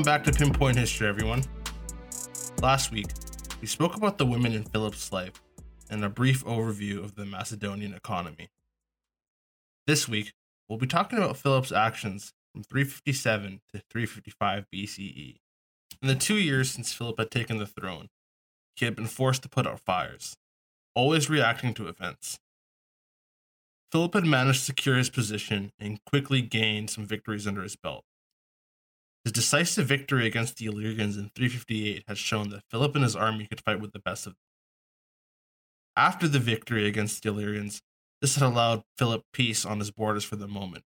welcome back to Pinpoint History, everyone. Last week, we spoke about the women in Philip's life and a brief overview of the Macedonian economy. This week, we'll be talking about Philip's actions from 357 to 355 BCE. In the two years since Philip had taken the throne, he had been forced to put out fires, always reacting to events. Philip had managed to secure his position and quickly gained some victories under his belt. His decisive victory against the Illyrians in 358 had shown that Philip and his army could fight with the best of them. After the victory against the Illyrians, this had allowed Philip peace on his borders for the moment.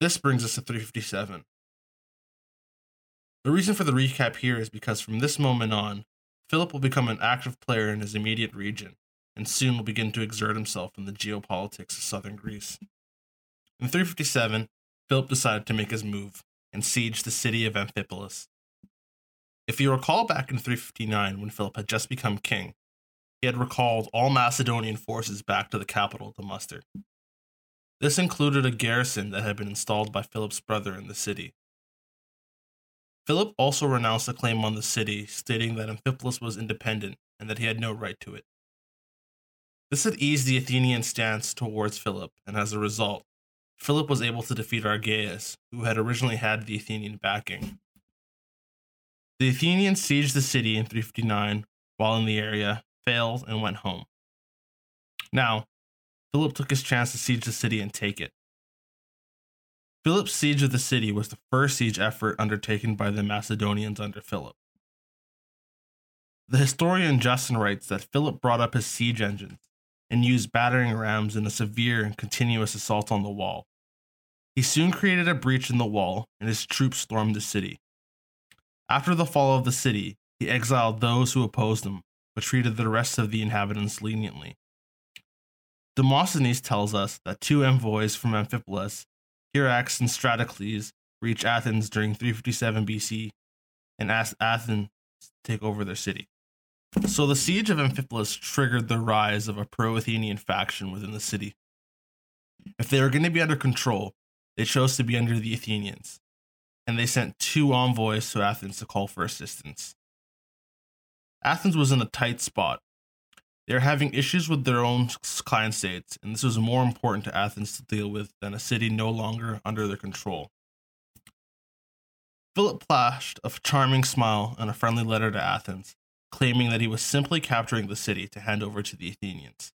This brings us to 357. The reason for the recap here is because from this moment on, Philip will become an active player in his immediate region and soon will begin to exert himself in the geopolitics of southern Greece. In 357, Philip decided to make his move and siege the city of Amphipolis. If you recall back in 359, when Philip had just become king, he had recalled all Macedonian forces back to the capital to muster. This included a garrison that had been installed by Philip's brother in the city. Philip also renounced a claim on the city, stating that Amphipolis was independent and that he had no right to it. This had eased the Athenian stance towards Philip, and as a result, Philip was able to defeat Argaeus, who had originally had the Athenian backing. The Athenians sieged the city in 359 while in the area, failed, and went home. Now, Philip took his chance to siege the city and take it. Philip's siege of the city was the first siege effort undertaken by the Macedonians under Philip. The historian Justin writes that Philip brought up his siege engines and used battering rams in a severe and continuous assault on the wall. He soon created a breach in the wall, and his troops stormed the city. After the fall of the city, he exiled those who opposed him, but treated the rest of the inhabitants leniently. Demosthenes tells us that two envoys from Amphipolis, Hierax and Stratocles, reached Athens during 357 BC and asked Athens to take over their city. So the siege of Amphipolis triggered the rise of a pro-Athenian faction within the city. If they were going to be under control, they chose to be under the Athenians, and they sent two envoys to Athens to call for assistance. Athens was in a tight spot. They were having issues with their own client states, and this was more important to Athens to deal with than a city no longer under their control. Philip flashed a charming smile and a friendly letter to Athens, claiming that he was simply capturing the city to hand over to the Athenians.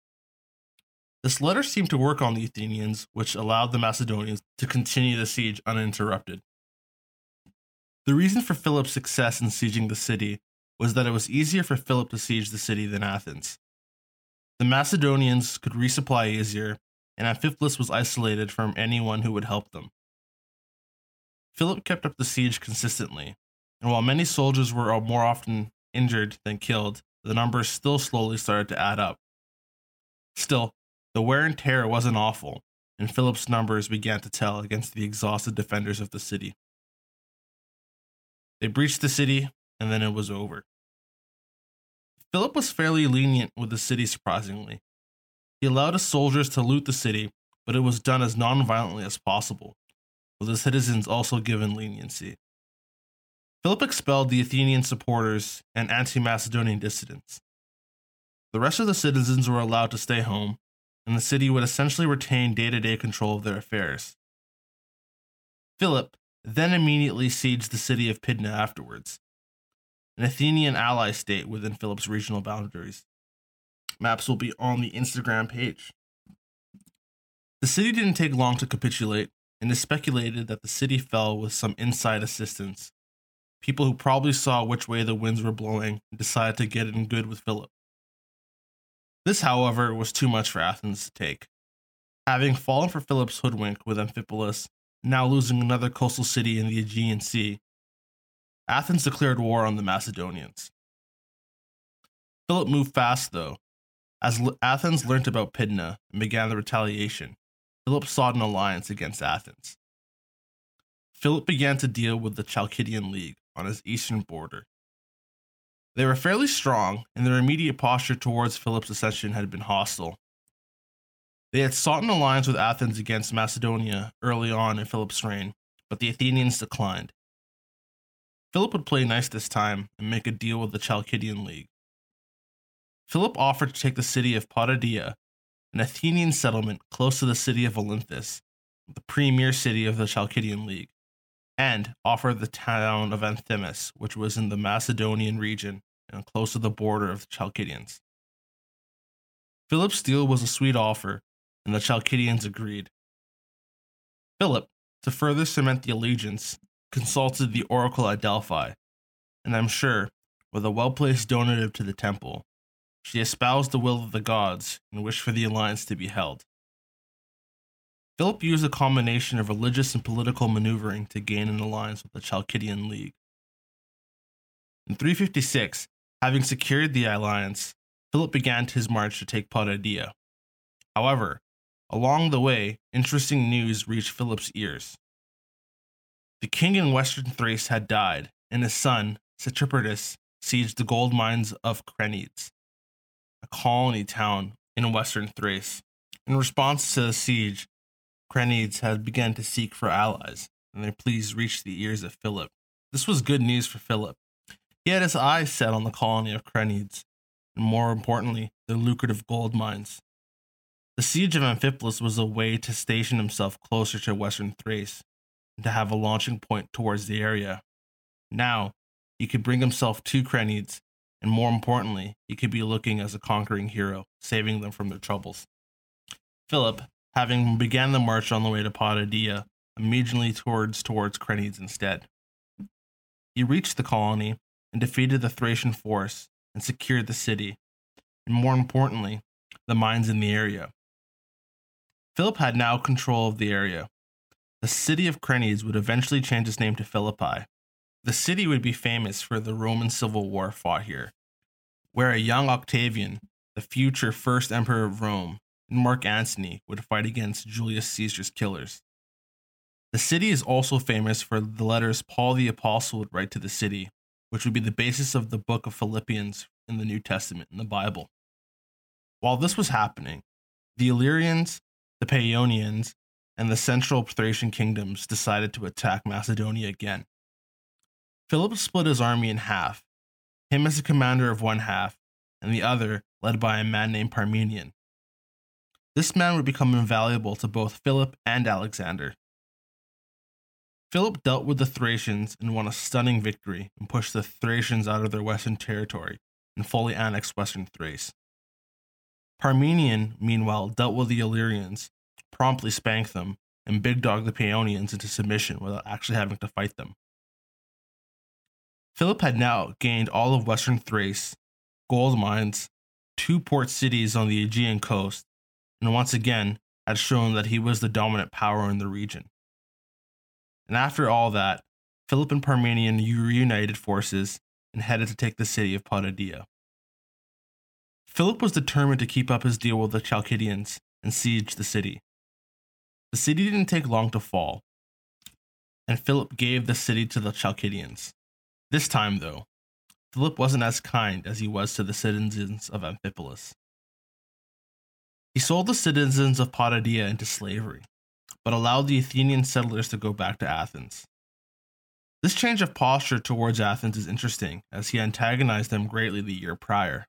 This letter seemed to work on the Athenians, which allowed the Macedonians to continue the siege uninterrupted. The reason for Philip's success in sieging the city was that it was easier for Philip to siege the city than Athens. The Macedonians could resupply easier, and Amphipolis was isolated from anyone who would help them. Philip kept up the siege consistently, and while many soldiers were more often injured than killed, the numbers still slowly started to add up. Still, the wear and tear wasn't awful, and Philip's numbers began to tell against the exhausted defenders of the city. They breached the city, and then it was over. Philip was fairly lenient with the city, surprisingly. He allowed his soldiers to loot the city, but it was done as non-violently as possible, with the citizens also given leniency. Philip expelled the Athenian supporters and anti Macedonian dissidents. The rest of the citizens were allowed to stay home, and the city would essentially retain day to day control of their affairs. Philip then immediately sieged the city of Pydna afterwards, an Athenian ally state within Philip's regional boundaries. Maps will be on the Instagram page. The city didn't take long to capitulate, and is speculated that the city fell with some inside assistance people who probably saw which way the winds were blowing and decided to get in good with Philip. This, however, was too much for Athens to take. Having fallen for Philip's hoodwink with Amphipolis, now losing another coastal city in the Aegean Sea, Athens declared war on the Macedonians. Philip moved fast, though. As Athens learnt about Pydna and began the retaliation, Philip sought an alliance against Athens. Philip began to deal with the Chalcidian League, on his eastern border. They were fairly strong, and their immediate posture towards Philip's accession had been hostile. They had sought an alliance with Athens against Macedonia early on in Philip's reign, but the Athenians declined. Philip would play nice this time and make a deal with the Chalcidian League. Philip offered to take the city of Potidaea, an Athenian settlement close to the city of Olynthus, the premier city of the Chalcidian League, and offered the town of Anthemus, which was in the Macedonian region and close to the border of the Chalcidians. Philip's deal was a sweet offer, and the Chalcidians agreed. Philip, to further cement the allegiance, consulted the oracle at Delphi, and I'm sure, with a well placed donative to the temple, she espoused the will of the gods and wished for the alliance to be held. Philip used a combination of religious and political maneuvering to gain an alliance with the Chalcidian League. In 356, having secured the alliance, Philip began his march to take Potidaea. However, along the way, interesting news reached Philip's ears. The king in western Thrace had died, and his son, Satripadus, sieged the gold mines of Crenides, a colony town in western Thrace. In response to the siege, Crenides had begun to seek for allies, and their pleas reached the ears of Philip. This was good news for Philip. He had his eyes set on the colony of Crenides, and more importantly, the lucrative gold mines. The siege of Amphipolis was a way to station himself closer to western Thrace and to have a launching point towards the area. Now, he could bring himself to Crenides, and more importantly, he could be looking as a conquering hero, saving them from their troubles. Philip, having began the march on the way to Potidaea, immediately towards towards Crenides instead. He reached the colony and defeated the Thracian force and secured the city, and more importantly, the mines in the area. Philip had now control of the area. The city of Crenides would eventually change its name to Philippi. The city would be famous for the Roman Civil War fought here, where a young Octavian, the future first emperor of Rome, and Mark Antony would fight against Julius Caesar's killers. The city is also famous for the letters Paul the Apostle would write to the city, which would be the basis of the book of Philippians in the New Testament in the Bible. While this was happening, the Illyrians, the Paeonians, and the central Thracian kingdoms decided to attack Macedonia again. Philip split his army in half, him as the commander of one half, and the other led by a man named Parmenion. This man would become invaluable to both Philip and Alexander. Philip dealt with the Thracians and won a stunning victory and pushed the Thracians out of their western territory and fully annexed western Thrace. Parmenion, meanwhile, dealt with the Illyrians, promptly spanked them, and big dogged the Paeonians into submission without actually having to fight them. Philip had now gained all of western Thrace, gold mines, two port cities on the Aegean coast, and once again had shown that he was the dominant power in the region. And after all that, Philip and Parmenion reunited forces and headed to take the city of Potidaea. Philip was determined to keep up his deal with the Chalcidians and siege the city. The city didn't take long to fall, and Philip gave the city to the Chalcidians. This time, though, Philip wasn't as kind as he was to the citizens of Amphipolis. He sold the citizens of Potidaea into slavery, but allowed the Athenian settlers to go back to Athens. This change of posture towards Athens is interesting, as he antagonized them greatly the year prior.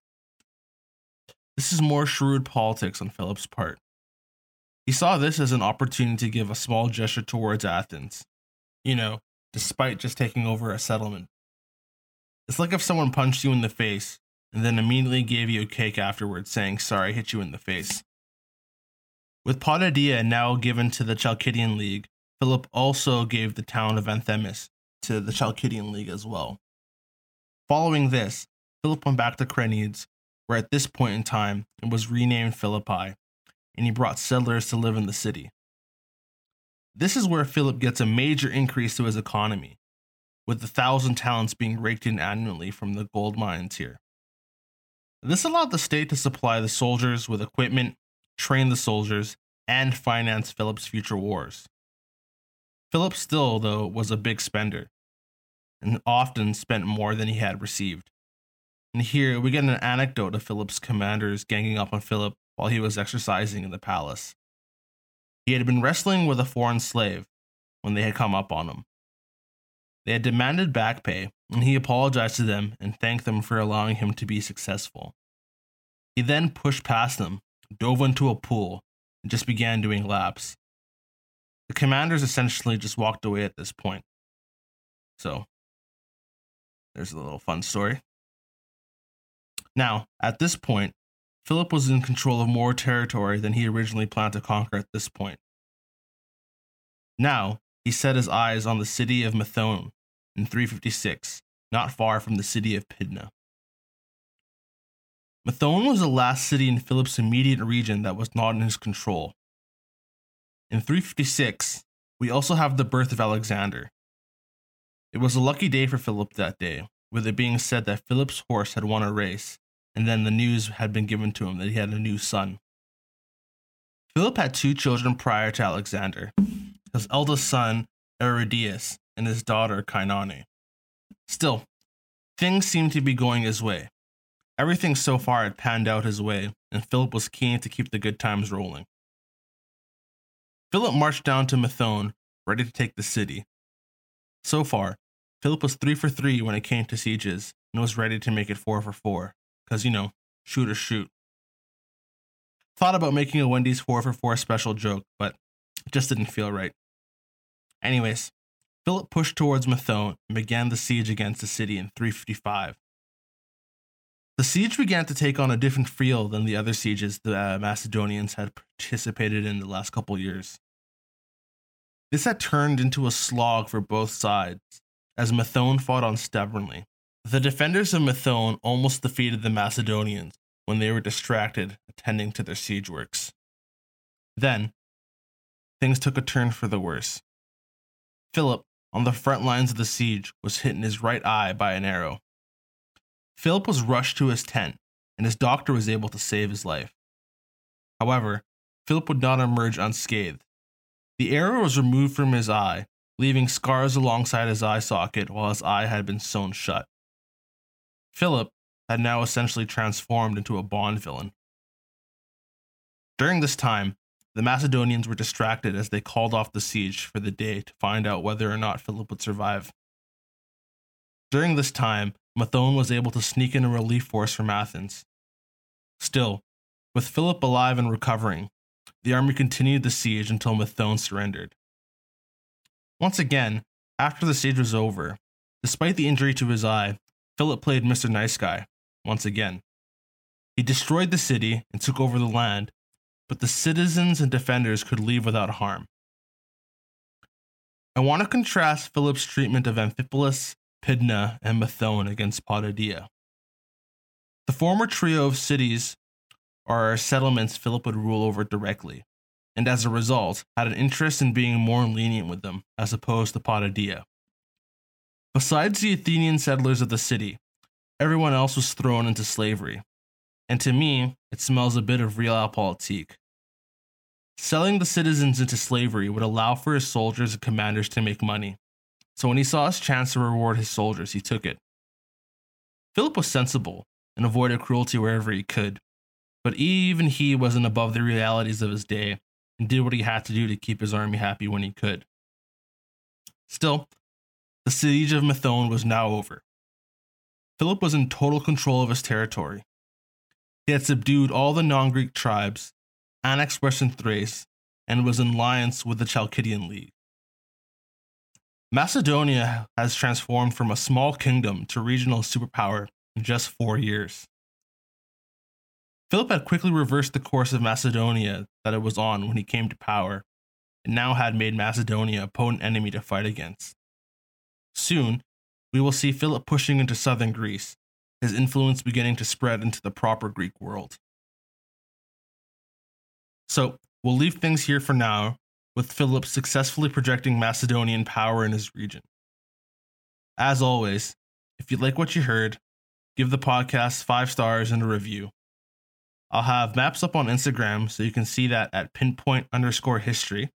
This is more shrewd politics on Philip's part. He saw this as an opportunity to give a small gesture towards Athens, you know, despite just taking over a settlement. It's like if someone punched you in the face and then immediately gave you a cake afterwards saying, Sorry, I hit you in the face. With Potidaea now given to the Chalcidian League, Philip also gave the town of Anthemus to the Chalcidian League as well. Following this, Philip went back to Crenides, where at this point in time it was renamed Philippi, and he brought settlers to live in the city. This is where Philip gets a major increase to his economy, with the thousand talents being raked in annually from the gold mines here. This allowed the state to supply the soldiers with equipment train the soldiers, and finance Philip's future wars. Philip still, though, was a big spender, and often spent more than he had received. And here we get an anecdote of Philip's commanders ganging up on Philip while he was exercising in the palace. He had been wrestling with a foreign slave when they had come up on him. They had demanded back pay, and he apologized to them and thanked them for allowing him to be successful. He then pushed past them, dove into a pool, and just began doing laps. The commanders essentially just walked away at this point. So, there's a little fun story. Now, at this point, Philip was in control of more territory than he originally planned to conquer at this point. Now, he set his eyes on the city of Methone in 356, not far from the city of Pydna. Methone was the last city in Philip's immediate region that was not in his control. In 356, we also have the birth of Alexander. It was a lucky day for Philip that day, with it being said that Philip's horse had won a race, and then the news had been given to him that he had a new son. Philip had two children prior to Alexander his eldest son, Arrhidaeus, and his daughter, Kainane. Still, things seemed to be going his way. Everything so far had panned out his way, and Philip was keen to keep the good times rolling. Philip marched down to Methone, ready to take the city. So far, Philip was 3 for 3 when it came to sieges and was ready to make it 4 for 4, because, you know, shoot or shoot. Thought about making a Wendy's 4 for 4 special joke, but it just didn't feel right. Anyways, Philip pushed towards Methone and began the siege against the city in 355. The siege began to take on a different feel than the other sieges the uh, Macedonians had participated in the last couple years. This had turned into a slog for both sides, as Methone fought on stubbornly. The defenders of Methone almost defeated the Macedonians when they were distracted attending to their siege works. Then, things took a turn for the worse. Philip, on the front lines of the siege, was hit in his right eye by an arrow. Philip was rushed to his tent, and his doctor was able to save his life. However, Philip would not emerge unscathed. The arrow was removed from his eye, leaving scars alongside his eye socket while his eye had been sewn shut. Philip had now essentially transformed into a Bond villain. During this time, the Macedonians were distracted as they called off the siege for the day to find out whether or not Philip would survive. During this time, Methone was able to sneak in a relief force from Athens. Still, with Philip alive and recovering, the army continued the siege until Methone surrendered. Once again, after the siege was over, despite the injury to his eye, Philip played Mr. Nice Guy once again. He destroyed the city and took over the land, but the citizens and defenders could leave without harm. I want to contrast Philip's treatment of Amphipolis Pydna, and Methone against Potidaea. The former trio of cities are settlements Philip would rule over directly, and as a result, had an interest in being more lenient with them as opposed to Potidaea. Besides the Athenian settlers of the city, everyone else was thrown into slavery, and to me, it smells a bit of realpolitik. Selling the citizens into slavery would allow for his soldiers and commanders to make money, so when he saw his chance to reward his soldiers, he took it. Philip was sensible and avoided cruelty wherever he could, but even he wasn't above the realities of his day and did what he had to do to keep his army happy when he could. Still, the siege of Methone was now over. Philip was in total control of his territory. He had subdued all the non Greek tribes, annexed Western Thrace, and was in alliance with the Chalcidian League. Macedonia has transformed from a small kingdom to regional superpower in just four years. Philip had quickly reversed the course of Macedonia that it was on when he came to power, and now had made Macedonia a potent enemy to fight against. Soon, we will see Philip pushing into southern Greece, his influence beginning to spread into the proper Greek world. So, we'll leave things here for now with Philip successfully projecting Macedonian power in his region. As always, if you like what you heard, give the podcast five stars and a review. I'll have maps up on Instagram so you can see that at pinpoint underscore history.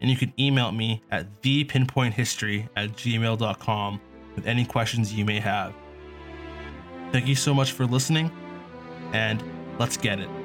And you can email me at thepinpointhistory at gmail.com with any questions you may have. Thank you so much for listening, and let's get it.